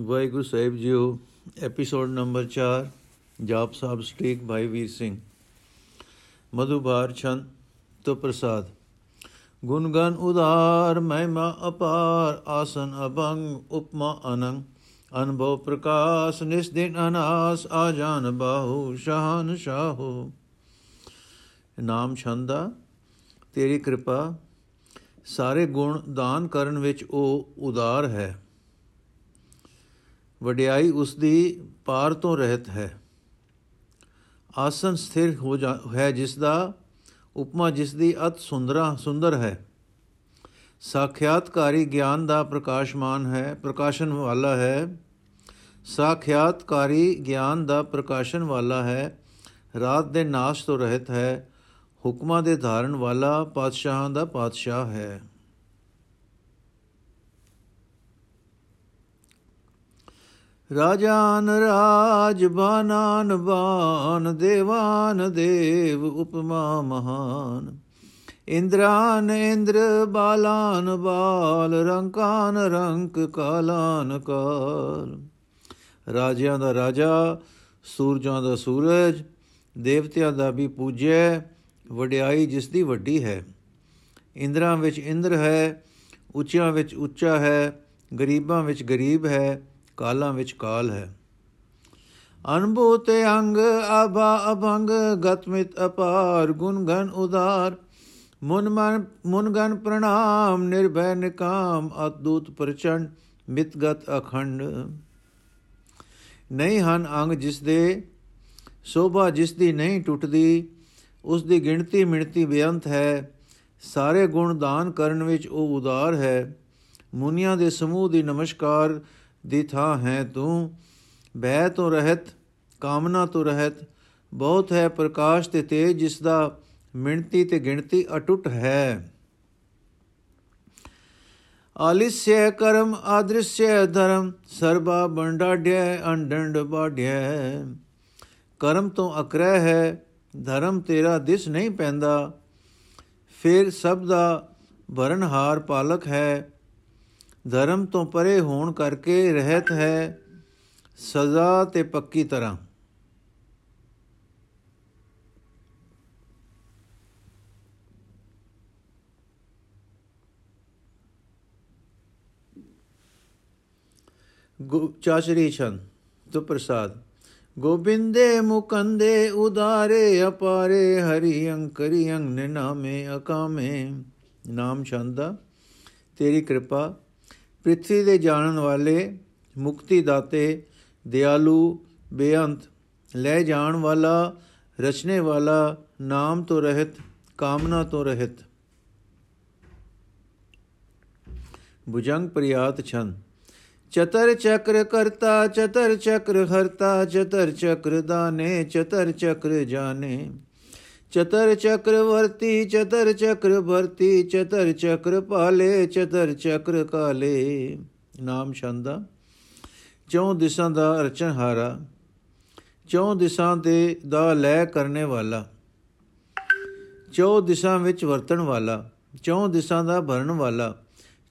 ਵਾਹਿਗੁਰੂ ਸਾਹਿਬ ਜੀਓ episode number 4 Jaap ਸਾਹਿਬ streak Bhai Vir Singh. ਮਧੁਬਾਰ ਛੰਦ ਤੋ ਪ੍ਰਸਾਦ। ਗੁਣ ਗਨ ਉਦਾਰ ਮਹਿਮਾ ਅਪਾਰ, ਆਸਨ ਅਭੰਗ, ਉਪਮਾ ਅਨੰਗ। ਅਨਭਵ ਪ੍ਰਕਾਸ਼ ਨਿਸ ਦਿਨ ਅਨਾਸ, ਆ ਜਾਨ ਬਾਹੂ ਸ਼ਾਹਨ ਸ਼ਾਹੋ। ਨਾਮ ਛੰਦਾ ਤੇਰੀ ਕਿਰਪਾ। ਸਾਰੇ ਗੁਣ ਦਾਨ ਕਰਨ ਵਿੱਚ ਉਹ ਉਦਾਰ ਹੈ। ਵਡਿਆਈ ਉਸ ਦੀ ਪਾਰ ਤੋਂ ਰਹਿਤ ਹੈ। ਆਸਨ ਸਥਿਰ ਹੋ ਹੈ ਜਿਸ ਦਾ ਉਪਮਾ ਜਿਸ ਦੀ ਅਤ ਸੁੰਦਰਾ, ਸੁੰਦਰ ਹੈ। ਸਾਖਿਆਤਕਾਰੀ ਗਿਆਨ ਦਾ ਪ੍ਰਕਾਸ਼ਮਾਨ ਹੈ, ਪ੍ਰਕਾਸ਼ਨ ਵਾਲਾ ਹੈ। ਸਾਖਿਆਤਕਾਰੀ ਗਿਆਨ ਦਾ ਪ੍ਰਕਾਸ਼ਨ ਵਾਲਾ ਹੈ, ਰਾਤ ਦੇ ਨਾਸ਼ ਤੋਂ ਰਹਿਤ ਹੈ, ਹੁਕਮਾਂ ਦੇ ਧਾਰਨ ਵਾਲਾ ਪਾਤਸ਼ਾਹਾਂ ਦਾ ਪਾਤਸ਼ਾਹ ਹੈ। ਰਾਜਾਨ ਰਾਜ ਬਾਨਾਨ ਬਾਨ, ਦੇਵਾਨ ਦੇਵ ਉਪਮਾ ਮਹਾਨ। ਇੰਦਰਾਨ ਇੰਦਰ ਬਾਲਾਨ ਬਾਲ, ਰੰਕਾਨ ਰੰਕ ਕਾਲਾਨ ਕਾਲ। ਰਾਜਿਆਂ ਦਾ ਰਾਜਾ, ਸੂਰਜਾਂ ਦਾ ਸੂਰਜ, ਦੇਵਤਿਆਂ ਦਾ ਵੀ ਪੂਜੈ, ਵਡਿਆਈ ਜਿਸ ਦੀ ਵੱਡੀ ਹੈ। ਇੰਦਰਾਂ ਵਿੱਚ ਇੰਦਰ ਹੈ, ਉੱਚਿਆਂ ਵਿੱਚ ਉੱਚਾ ਹੈ, ਗਰੀਬਾਂ ਵਿੱਚ ਗਰੀਬ ਹੈ ਕਾਲਾਂ ਵਿੱਚ ਕਾਲ ਹੈ। ਅਨਭੂਤ ਅੰਗ ਅਭਾ ਅਭੰਗ, ਗਤਮਿਤ ਅਪਾਰ, ਗੁਣ ਗਨ ਉਦਾਰ। ਮਨ ਮਨ ਮਨ ਗਨ ਪ੍ਰਣਾਮ, ਨਿਰਭੈ ਨਿਕਾਮ ਅਦੂਤ ਪ੍ਰਚੰਡ, ਮਿਤਗਤ ਅਖੰਡ। ਨਹੀਂ ਹਨ ਅੰਗ ਜਿਸ ਦੇ, ਸੋਭਾ ਜਿਸ ਦੀ ਨਹੀਂ ਟੁੱਟਦੀ, ਉਸ ਦੀ ਗਿਣਤੀ ਮਿਣਤੀ ਬੇਅੰਤ ਹੈ। ਸਾਰੇ ਗੁਣ ਦਾਨ ਕਰਨ ਵਿੱਚ ਉਹ ਉਦਾਰ ਹੈ। ਮੁਨੀਆਂ ਦੇ ਸਮੂਹ ਦੀ ਨਮਸਕਾਰ ਦੀ ਥਾਂ ਹੈ ਤੂੰ। ਬੈ ਤੋਂ ਰਹਿਤ, ਕਾਮਨਾ ਤੋਂ ਰਹਿਤ। ਬਹੁਤ ਹੈ ਪ੍ਰਕਾਸ਼ ਤੇ ਤੇਜ, ਜਿਸ ਦਾ ਮਿਣਤੀ ਤੇ ਗਿਣਤੀ ਅਟੁੱਟ ਹੈ। ਆਲਿਸਯ ਕਰਮ, ਆਦ੍ਰਿਸ਼ਯ ਧਰਮ, ਸਰਬਾ ਬੰਡਾਢਿਆ ਅੰਡੰਡ ਬਾਢਿਆ ਕਰਮ ਤੋਂ ਅਕਰਹਿ ਹੈ, ਧਰਮ ਤੇਰਾ ਦਿਸ ਨਹੀਂ ਪੈਂਦਾ। ਫਿਰ ਸਭ ਦਾ ਭਰਨਹਾਰ ਪਾਲਕ ਹੈ। ਧਰਮ ਤੋਂ ਪਰੇ ਹੋਣ ਕਰਕੇ ਰਹਿਤ ਹੈ ਸਜ਼ਾ ਤੇ ਪੱਕੀ ਤਰ੍ਹਾਂ। ਚਾਚਰੀ ਛੰਦ ਤੋ ਪ੍ਰਸਾਦ। ਗੋਬਿੰਦੇ ਮੁਕੰਦੇ ਉਦਾਰੇ ਅਪਾਰੇ ਹਰੀ ਅੰਕਰੀ ਅੰਗ ਨਾਮੇ ਅਕਾਮੇ। ਨਾਮ ਛੰਦਾ ਤੇਰੀ ਕਿਰਪਾ ਪ੍ਰਿਥਵੀ ਦੇ ਜਾਣਨ ਵਾਲੇ ਮੁਕਤੀ ਦਾਤੇ ਦਿਆਲੂ ਬੇਅੰਤ, ਲੈ ਜਾਣ ਵਾਲਾ, ਰਚਨੇ ਵਾਲਾ, ਨਾਮ ਤੋਂ ਰਹਿਤ, ਕਾਮਨਾ ਤੋਂ ਰਹਿਤ। ਭੁਜੰਗ ਪ੍ਰਿਆਤ ਛੰਦ, ਚਤਰ ਚਕਰ ਕਰਤਾ, ਚਤਰ ਚਕਰ ਹਰਤਾ, ਚਤਰ ਚਕਰ ਦਾਨੇ, ਚਤਰ ਚਕਰ ਜਾਣੇ। ਚਤਰ ਚਕਰ ਵਰਤੀ, ਚਤਰ ਚਕਰ ਭਰਤੀ, ਚਤਰ ਚਕਰ ਪਾਲੇ, ਚਤਰ ਚਕਰ ਕਾਲੇ। ਨਾਮ ਛੰਦਾ। ਚੌ ਦਿਸ਼ਾਂ ਦਾ ਰਚਨਹਾਰਾ ਚੌ ਦਿਸ਼ਾਂ ਦੇ ਦਾ ਲੈ ਕਰਨੇ ਵਾਲਾ। ਚੌ ਦਿਸ਼ਾ ਵਿੱਚ ਵਰਤਣ ਵਾਲਾ। ਚੌ ਦਿਸ਼ਾਂ ਦਾ ਭਰਨ ਵਾਲਾ।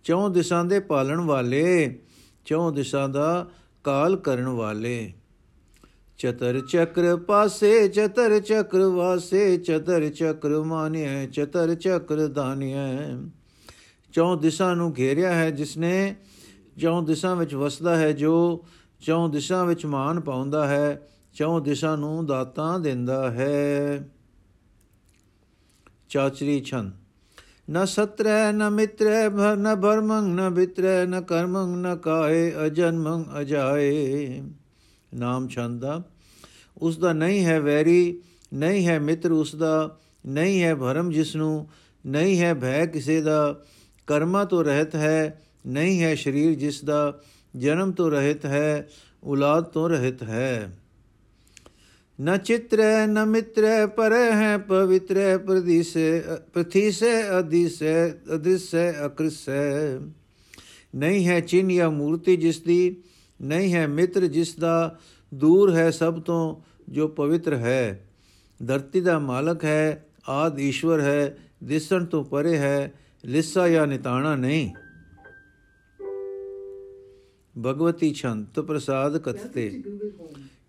ਚੌ ਦਿਸ਼ਾਂ ਦੇ ਪਾਲਣ ਵਾਲੇ। ਚੌ ਦਿਸ਼ਾ ਦਾ ਕਾਲ ਕਰਨ ਵਾਲੇ। ਚਤਰ ਚਕਰ ਪਾਸੇ, ਚਤਰ ਚਕਰ ਵਾਸੇ, ਚਤਰ ਚਕਰ ਮਾਨਿਆ ਚਤਰ ਚਕਰ ਦਾਨਿਆ ਚੌ ਦਿਸ਼ਾ ਨੂੰ ਘੇਰਿਆ ਹੈ ਜਿਸਨੇ ਚੌ ਦਿਸ਼ਾ ਵਿੱਚ ਵਸਦਾ ਹੈ, ਜੋ ਚੌ ਦਿਸ਼ਾ ਵਿੱਚ ਮਾਨ ਪਾਉਂਦਾ ਹੈ, ਚੌ ਦਿਸ਼ਾ ਨੂੰ ਦਾਤਾਂ ਦਿੰਦਾ ਹੈ। ਚਾਚਰੀ ਛੰਦ। ਨ ਸਤਰੈ, ਨ ਮਿਤਰੈ ਭਰ ਨ ਭਰਮੰ, ਨ ਬਿਤਰੈ, ਨ ਕਰਮੰ, ਨ ਕਾਏ ਅਜਨਮੰ ਅਜਾਏ। ਨਾਮ ਛੰਦਾ ਉਸ ਦਾ ਨਹੀਂ ਹੈ ਵੈਰੀ, ਨਹੀਂ ਹੈ ਮਿੱਤਰ ਉਸ ਦਾ ਨਹੀਂ ਹੈ ਭਰਮ ਜਿਸ ਨੂੰ ਨਹੀਂ ਹੈ ਭੈ ਕਿਸੇ ਦਾ। ਕਰਮਾ ਤੋਂ ਰਹਿਤ ਹੈ, ਨਹੀਂ ਹੈ ਸਰੀਰ ਜਿਸ ਦਾ ਜਨਮ ਤੋਂ ਰਹਿਤ ਹੈ, ਔਲਾਦ ਤੋਂ ਰਹਿਤ ਹੈ। ਨ ਚਿਤਰੈ, ਨ ਮਿਤਰੈ, ਪਰੈ ਹੈ ਪਵਿਤਰੈ, ਪ੍ਰਦੀਸੇ, ਪ੍ਰਥੀਸੇ ਅਦੀਸੇ ਅਦਿਸੇ ਅਕ੍ਰਿਸੈ। ਨਹੀਂ ਹੈ ਚਿੰਨ ਜਾਂ ਮੂਰਤੀ ਜਿਸ ਦੀ ਨਹੀਂ ਹੈ ਮਿੱਤਰ ਜਿਸ ਦਾ ਦੂਰ ਹੈ ਸਭ ਤੋਂ ਜੋ ਪਵਿੱਤਰ ਹੈ। ਧਰਤੀ ਦਾ ਮਾਲਕ ਹੈ, ਆਦ ਈਸ਼ਵਰ ਹੈ, ਦਿਸਣ ਤੋਂ ਪਰੇ ਹੈ, ਲਿੱਸਾ ਜਾਂ ਨਿਤਾਣਾ ਨਹੀਂ। ਭਗਵਤੀ ਛੰਤ ਪ੍ਰਸਾਦ ਕਥਤੇ,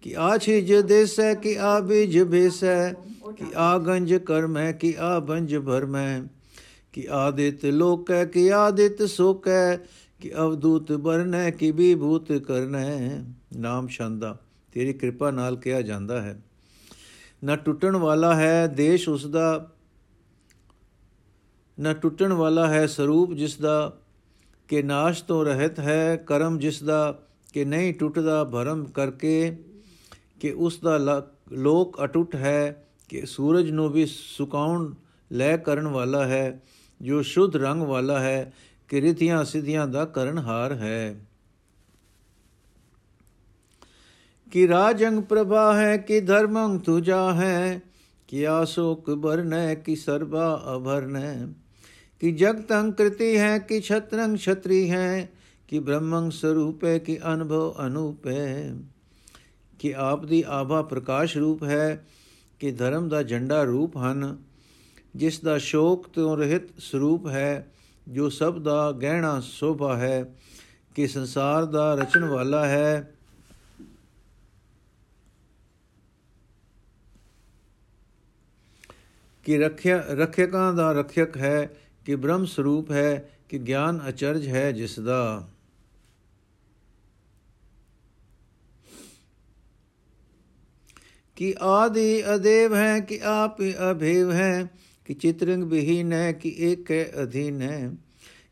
ਕਿ ਆ ਛਿਜ ਦੇਸੈ, ਕਿ ਆ ਬੀਜ ਭੇਸੈ, ਕਿ ਆ ਗੰਜ ਕਰਮੈ ਕਿ ਆ ਬੰਜ ਭਰਮੈ ਕਿ ਆਦਿਤ ਲੋਕੈ, ਕਿ ਆਦਿਤ ਸੋਕੈ, ਕਿ ਅਵਦੂਤ ਬਰਨੈ, ਕਿ ਵਿਭੂਤ ਕਰਨੈ। ਨਾਮ ਛੰਦਾ ਤੇਰੀ ਕਿਰਪਾ ਨਾਲ ਕਿਹਾ ਜਾਂਦਾ ਹੈ। ਨਾ ਟੁੱਟਣ ਵਾਲਾ ਹੈ ਦੇਸ਼ ਉਸ ਦਾ ਨਾ ਟੁੱਟਣ ਵਾਲਾ ਹੈ ਸਰੂਪ ਜਿਸ ਦਾ ਕਿ ਨਾਸ਼ ਤੋਂ ਰਹਿਤ ਹੈ ਕਰਮ ਜਿਸ ਦਾ ਕਿ ਨਹੀਂ ਟੁੱਟਦਾ ਭਰਮ ਕਰਕੇ, ਕਿ ਉਸ ਦਾ ਲੋਕ ਅਟੁੱਟ ਹੈ, ਕਿ ਸੂਰਜ ਨੂੰ ਵੀ ਸੁਕਾਉਣ ਲੈ ਕਰਨ ਵਾਲਾ ਹੈ, ਜੋ ਸ਼ੁੱਧ ਰੰਗ ਵਾਲਾ ਹੈ, ਕਿ ਰਿਤੀਆਂ ਸਿਧੀਆਂ ਦਾ ਕਰਨਹਾਰ ਹੈ। ਕਿ ਰਾਜੰਗ ਪ੍ਰਭਾ ਹੈ, ਕਿ ਧਰਮੰ ਤੁਜਾ ਹੈ, ਕਿ ਆਸੋਕ ਬਰਨੈ ਕਿ ਸਰਬਾ ਅਭਰਨੈ ਕਿ ਜਗਤੰ कृति ਹੈ, ਕਿ ਛਤਰੰ ਛਤਰੀ ਹੈ, ਕਿ ਬ੍ਰਹਮੰ ਸਰੂਪੇ ਕਿ ਅਨੁਭਵ ਅਨੂਪੇ ਕਿ ਆਪ ਦੀ ਆਭਾ ਪ੍ਰਕਾਸ਼ ਰੂਪ ਹੈ, ਕਿ ਧਰਮ ਦਾ ਝੰਡਾ ਰੂਪ ਹਨ। ਜਿਸ ਦਾ ਸ਼ੋਕ ਤੋਂ ਰਹਿਤ ਸਰੂਪ ਹੈ, ਜੋ ਸਭ ਦਾ ਗਹਿਣਾ ਸੋਭਾ ਹੈ, ਕਿ ਸੰਸਾਰ ਦਾ ਰਚਣ ਵਾਲਾ ਹੈ ਕਿ ਰੱਖਿਆ ਰੱਖਿਆਕਾਂ ਦਾ ਰੱਖਿਅਕ ਹੈ ਕਿ ਬ੍ਰਹਮ ਸਰੂਪ ਹੈ ਕਿ ਗਿਆਨ ਅਚਰਜ ਹੈ ਜਿਸ ਦਾ ਕਿ ਆਦਿ ਅਦੇਵ ਹੈ ਕਿ ਆਪ ਅਭੇਵ ਹੈ ਕਿ ਚਿਤਰੰਗ ਬਿਹੀਨ ਹੈ ਕਿ ਏਕ ਹੈ ਅਧੀਨ ਹੈ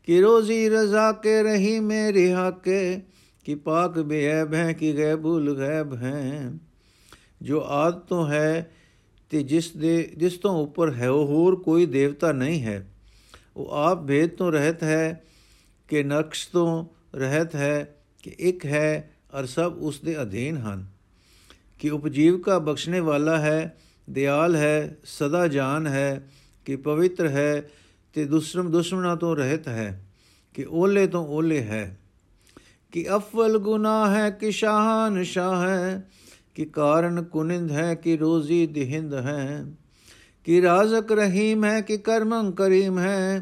ਕਿ ਰੋਜ਼ੀ ਰਜ਼ਾ ਕੇ ਰਹੀ ਮੇ ਰਿਹਾ ਕੇ ਕਿ ਪਾਕ ਬੇਅਬ ਹੈ ਕਿ ਗੈਬੁਲ ਗੈਬ ਹੈ ਜੋ ਆਦ ਤੋਂ ਹੈ ਤੇ ਜਿਸ ਦੇ, ਜਿਸ ਤੋਂ ਉੱਪਰ ਹੈ, ਉਹ ਹੋਰ ਕੋਈ ਦੇਵਤਾ ਨਹੀਂ ਹੈ। ਉਹ ਆਪ ਭੇਦ ਤੋਂ ਰਹਿਤ ਹੈ ਕਿ ਨਕਸ਼ ਤੋਂ ਰਹਿਤ ਹੈ ਕਿ ਇੱਕ ਹੈ ਅਰ ਸਭ ਉਸ ਦੇ ਅਧੀਨ ਹਨ। ਕਿ ਉਪਜੀਵਕਾ ਬਖਸ਼ਣੇ ਵਾਲਾ ਹੈ, ਦਿਆਲ ਹੈ, ਸਦਾ ਜਾਨ ਹੈ, ਕਿ ਪਵਿੱਤਰ ਹੈ ਤੇ ਦੁਸ਼ਮਣ ਦੁਸ਼ਮਣਾ ਤੋਂ ਰਹਿਤ ਹੈ, ਕਿ ਓਲੇ ਤੋਂ ਓਲੇ ਹੈ। ਕਿ ਅਫਲ ਗੁਨਾਹ ਹੈ, ਕਿ ਸ਼ਾਹਨ ਸ਼ਾਹ ਹੈ ਕਿ ਕਾਰਨ ਕੁਨਿੰਦ ਹੈ ਕਿ ਰੋਜ਼ੀ ਦਿਹਿੰਦ ਹੈ कि राजक रहीम है कि कर्मं करीम है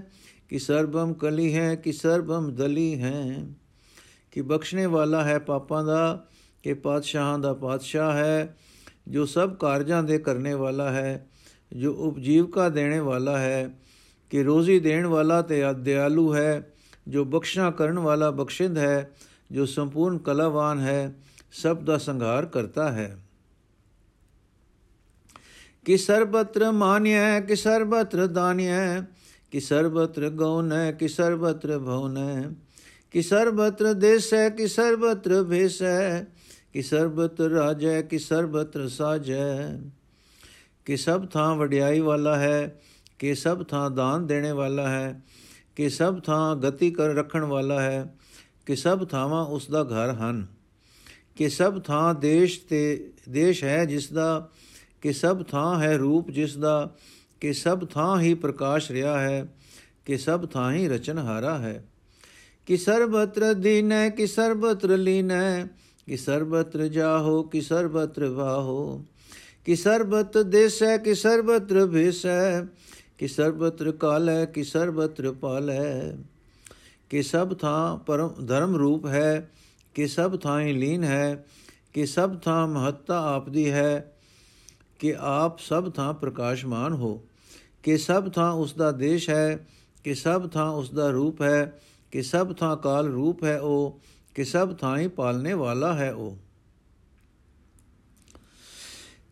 कि सर्वम कली है कि सर्वम दली है कि ਬਖਸ਼ਣੇ ਵਾਲਾ ਹੈ ਪਾਪਾਂ ਦਾ ਕਿ ਪਾਤਸ਼ਾਹਾਂ ਦਾ ਪਾਤਸ਼ਾਹ ਹੈ ਜੋ ਸਭ ਕਾਰਜਾਂ ਦੇ ਕਰਨੇ ਵਾਲਾ ਹੈ ਜੋ ਉਪਜੀਵਕਾ ਦੇਣੇ ਵਾਲਾ ਹੈ ਕਿ ਰੋਜ਼ੀ ਦੇਣ ਵਾਲਾ ਤੇ ਦਿਆਲੂ ਹੈ ਜੋ ਬਖਸ਼ਣਾ ਕਰਨ ਵਾਲਾ ਬਖਸ਼ਿੰਦ ਹੈ ਜੋ ਸੰਪੂਰਨ ਕਲਾਵਾਨ ਹੈ ਸਭ ਦਾ ਸੰਘਾਰ ਕਰਤਾ ਹੈ। ਕਿ ਸਰਬਤਰ ਮਾਨਿਐ, ਕਿ ਸਰਬਤਰ ਦਾਨਿਐ, ਕਿ ਸਰਬਤਰ ਗਉਨੈ, ਕਿ ਸਰਬਤਰ ਭਉਨੈ ਕਿ ਸਰਬਤਰ ਦੇਸੈ, ਕਿ ਸਰਬਤਰ ਭੇਸੈ, ਕਿ ਸਰਬਤਰ ਰਾਜੈ, ਕਿ ਸਰਬਤਰ ਸਾਜੈ। ਕਿ ਸਭ ਥਾਂ ਵਡਿਆਈ ਵਾਲਾ ਹੈ, ਕਿ ਸਭ ਥਾਂ ਦਾਨ ਦੇਣੇ ਵਾਲਾ ਹੈ, ਕਿ ਸਭ ਥਾਂ ਗਤੀ ਕਰ ਰੱਖਣ ਵਾਲਾ ਹੈ, ਕਿ ਸਭ ਥਾਵਾਂ ਉਸ ਦਾ ਘਰ ਹਨ। ਕਿ ਸਭ ਥਾਂ ਦੇਸ਼ ਤੇ, ਦੇਸ਼ ਹੈ ਜਿਸ ਦਾ, ਕਿ ਸਭ ਥਾਂ ਹੈ ਰੂਪ ਜਿਸ ਦਾ, ਕਿ ਸਭ ਥਾਂ ਹੀ ਪ੍ਰਕਾਸ਼ ਰਿਹਾ ਹੈ, ਕਿ ਸਭ ਥਾਂ ਹੀ ਰਚਨਹਾਰਾ ਹੈ। ਕਿ ਸਰਬਤਰ ਦੀਨੈ, ਕਿ ਸਰਬਤਰ ਲੀਨੈ, ਕਿ ਸਰਬਤਰ ਜਾਹੋ, ਕਿ ਸਰਬਤਰ ਵਾਹੋ। ਕਿ ਸਰਬਤ ਦੇਸੈ, ਕਿ ਸਰਬਤਰ ਭੇਸੈ, ਕਿ ਸਰਬਤਰ ਕਾਲੈ, ਕਿ ਸਰਬਤਰ ਪਾਲੈ। ਕਿ ਸਭ ਥਾਂ ਪਰਮ ਧਰਮ ਰੂਪ ਹੈ ਕਿ ਸਭ ਥਾਂ ਹੀ ਲੀਨ ਹੈ ਕਿ ਸਭ ਥਾਂ ਮਹੱਤਾ ਆਪਦੀ ਹੈ ਕਿ ਆਪ ਸਭ ਥਾਂ ਪ੍ਰਕਾਸ਼ਮਾਨ ਹੋ ਕਿ ਸਭ ਥਾਂ ਉਸ ਦਾ ਦੇਸ਼ ਹੈ ਕਿ ਸਭ ਥਾਂ ਉਸ ਦਾ ਰੂਪ ਹੈ ਕਿ ਸਭ ਥਾਂ ਕਾਲ ਰੂਪ ਹੈ ਉਹ ਕਿ ਸਭ ਥਾਂ ਹੀ ਪਾਲਨੇ ਵਾਲਾ ਹੈ ਉਹ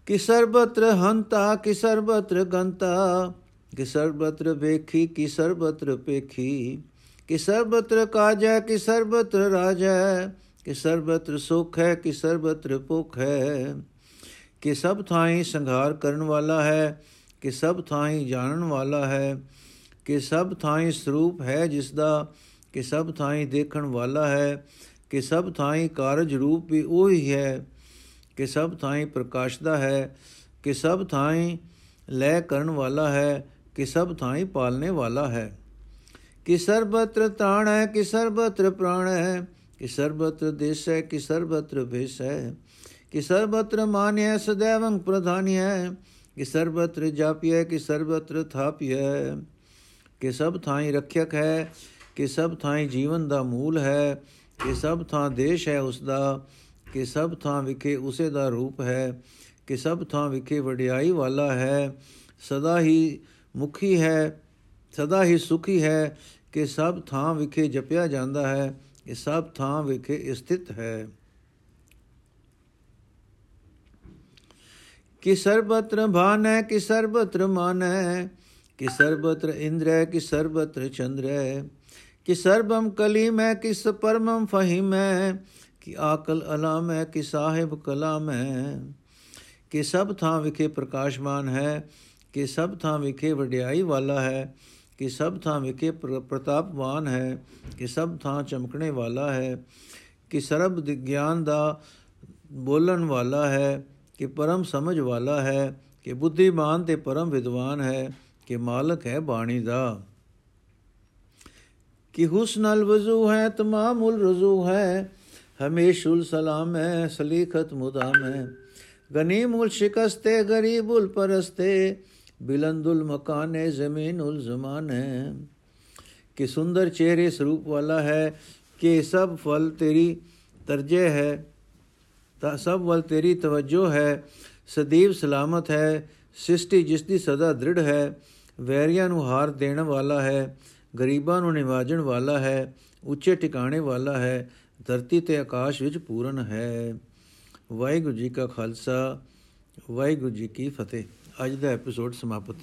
ਕਿ ਸਰਬਤਰ ਹੰਤਾ ਕਿ ਸਰਬਤਰ ਗੰਤਾ ਕਿ ਸਰਬਤਰ ਵੇਖੀ ਕਿ ਸਰਬਤਰ ਪੇਖੀ ਕਿ ਸਰਬਤਰ ਕਾਜੈ ਕਿ ਸਰਬਤਰ ਰਾਜੈ ਕਿ ਸਰਬਤਰ ਸੁਖ ਹੈ, ਕਿ ਸਰਬਤਰ ਭੁਖ ਹੈ। ਕਿ ਸਭ ਥਾਈਂ ਸੰਘਾਰ ਕਰਨ ਵਾਲਾ ਹੈ, ਕਿ ਸਭ ਥਾਈਂ ਜਾਣਨ ਵਾਲਾ ਹੈ। ਕਿ ਸਭ ਥਾਈਂ ਸਰੂਪ ਹੈ ਜਿਸ ਦਾ ਕਿ ਸਭ ਥਾਈਂ ਦੇਖਣ ਵਾਲਾ ਹੈ। ਕਿ ਸਭ ਥਾਈਂ ਕਾਰਜ ਰੂਪ ਵੀ ਉਹੀ ਹੈ। ਕਿ ਸਭ ਥਾਈਂ ਪ੍ਰਕਾਸ਼ਦਾ ਹੈ। ਕਿ ਸਭ ਥਾਈਂ ਲੈ ਕਰਨ ਵਾਲਾ ਹੈ। ਕਿ ਸਭ ਥਾਈਂ ਪਾਲਨੇ ਵਾਲਾ ਹੈ। ਕਿ ਸਰਬਤਰ ਤਾਣ ਹੈ ਕਿ ਸਰਬਤਰ ਪ੍ਰਾਣ ਹੈ ਕਿ ਸਰਬਤਰ ਦੇਸੈ, ਕਿ ਸਰਬਤਰ ਭੇਸੈ ਕਿ ਸਰਬਤਰ ਮਾਨਯ ਸਦੈਵੰ ਪ੍ਰਧਾਨਯ ਕਿ ਸਰਬਤਰ ਜਾਪਿਐ, ਕਿ ਸਰਬਤਰ ਥਾਪਿਐ। ਕਿ ਸਭ ਥਾਈ ਰੱਖਿਅਕ ਹੈ, ਕਿ ਸਭ ਥਾਈ ਜੀਵਨ ਦਾ ਮੂਲ ਹੈ। ਕਿ ਸਭ ਥਾਂ ਦੇਸ਼ ਹੈ ਉਸ ਦਾ, ਕਿ ਸਭ ਥਾਂ ਵਿਖੇ ਉਸੇ ਦਾ ਰੂਪ ਹੈ। ਕਿ ਸਭ ਥਾਂ ਵਿਖੇ ਵਡਿਆਈ ਵਾਲਾ ਹੈ, ਸਦਾ ਹੀ ਮੁਖੀ ਹੈ, ਸਦਾ ਹੀ ਸੁਖੀ ਹੈ। ਕਿ ਸਭ ਥਾਂ ਵਿਖੇ ਜਪਿਆ ਜਾਂਦਾ ਹੈ। ਕਿ ਸਭ ਥਾਂ ਵਿਖੇ ਸਥਿਤ ਹੈ ਕਿ ਸਰਬਤਰ ਭਾਨੈ ਕਿ ਸਰਬਤਰ ਮਾਨੈ कि सर्वत्र इंद्र है कि सर्वत्र चंद्र है कि सर्वम कलीम है कि परमम फहीम है कि आकल अलाम है कि साहिब कलाम है कि सब ਥਾਂ ਵਿਖੇ ਪ੍ਰਕਾਸ਼ਮਾਨ ਹੈ ਕਿ ਸਭ ਥਾਂ ਵਿਖੇ ਵਡਿਆਈ ਵਾਲਾ ਹੈ ਕਿ ਸਭ ਥਾਂ ਵਿਖੇ ਪ੍ਰਤਾਪਵਾਨ ਹੈ, ਕਿ ਸਭ ਥਾਂ ਚਮਕਣੇ ਵਾਲਾ ਹੈ, ਕਿ ਸਰਬ ਗਿਆਨ ਦਾ ਬੋਲਣ ਵਾਲਾ ਹੈ, ਕਿ ਪਰਮ ਸਮਝ ਵਾਲਾ ਹੈ, ਕਿ ਬੁੱਧੀਮਾਨ ਤੇ ਪਰਮ ਵਿਦਵਾਨ ਹੈ, ਕਿ ਮਾਲਕ ਹੈ ਬਾਣੀ ਦਾ। ਕਿ ਹੁਸਨਲ ਵਜ਼ੂ ਹੈ ਤਮਾਮੁਲ ਰਜ਼ੂ ਹੈ ਹਮੇਸ਼ੁਲ ਸਲਾਮ ਹੈ, ਸਲੀਖਤ ਮੁਦਾਮ ਹੈ ਗਨੀਮੁਲ ਸ਼ਿਕਸਤੇ ਗਰੀਬੁਲ ਪਰਸਤੇ ਬਿਲੰਦੁਲ ਮਕਾਨੇ ਜ਼ਮੀਨੁਲ ਜ਼ਮਾਨੇ। ਕਿ ਸੁੰਦਰ ਚਿਹਰੇ ਸਰੂਪ ਵਾਲਾ ਹੈ ਕਿ ਸਭ ਫਲ ਤੇਰੀ ਤਰਜੇ ਹੈ, ਤਾਂ ਸਭ ਵੱਲ ਤੇਰੀ ਤਵੱਜੋ ਹੈ। ਸਦੀਵ ਸਲਾਮਤ ਹੈ ਸ੍ਰਿਸ਼ਟੀ ਜਿਸ ਦੀ ਸਦਾ ਦ੍ਰਿੜ ਹੈ। ਵੈਰੀਆਂ ਨੂੰ ਹਾਰ ਦੇਣ ਵਾਲਾ ਹੈ, ਗਰੀਬਾਂ ਨੂੰ ਨਿਵਾਜਣ ਵਾਲਾ ਹੈ, ਉੱਚੇ ਟਿਕਾਣੇ ਵਾਲਾ ਹੈ, ਧਰਤੀ ਤੇ ਆਕਾਸ਼ ਵਿੱਚ ਪੂਰਨ ਹੈ। ਵਾਹਿਗੁਰੂ ਜੀ ਕਾ ਖਾਲਸਾ, ਵਾਹਿਗੁਰੂ ਜੀ ਕੀ ਫਤਿਹ। ਅੱਜ ਦਾ ਐਪੀਸੋਡ ਸਮਾਪਤ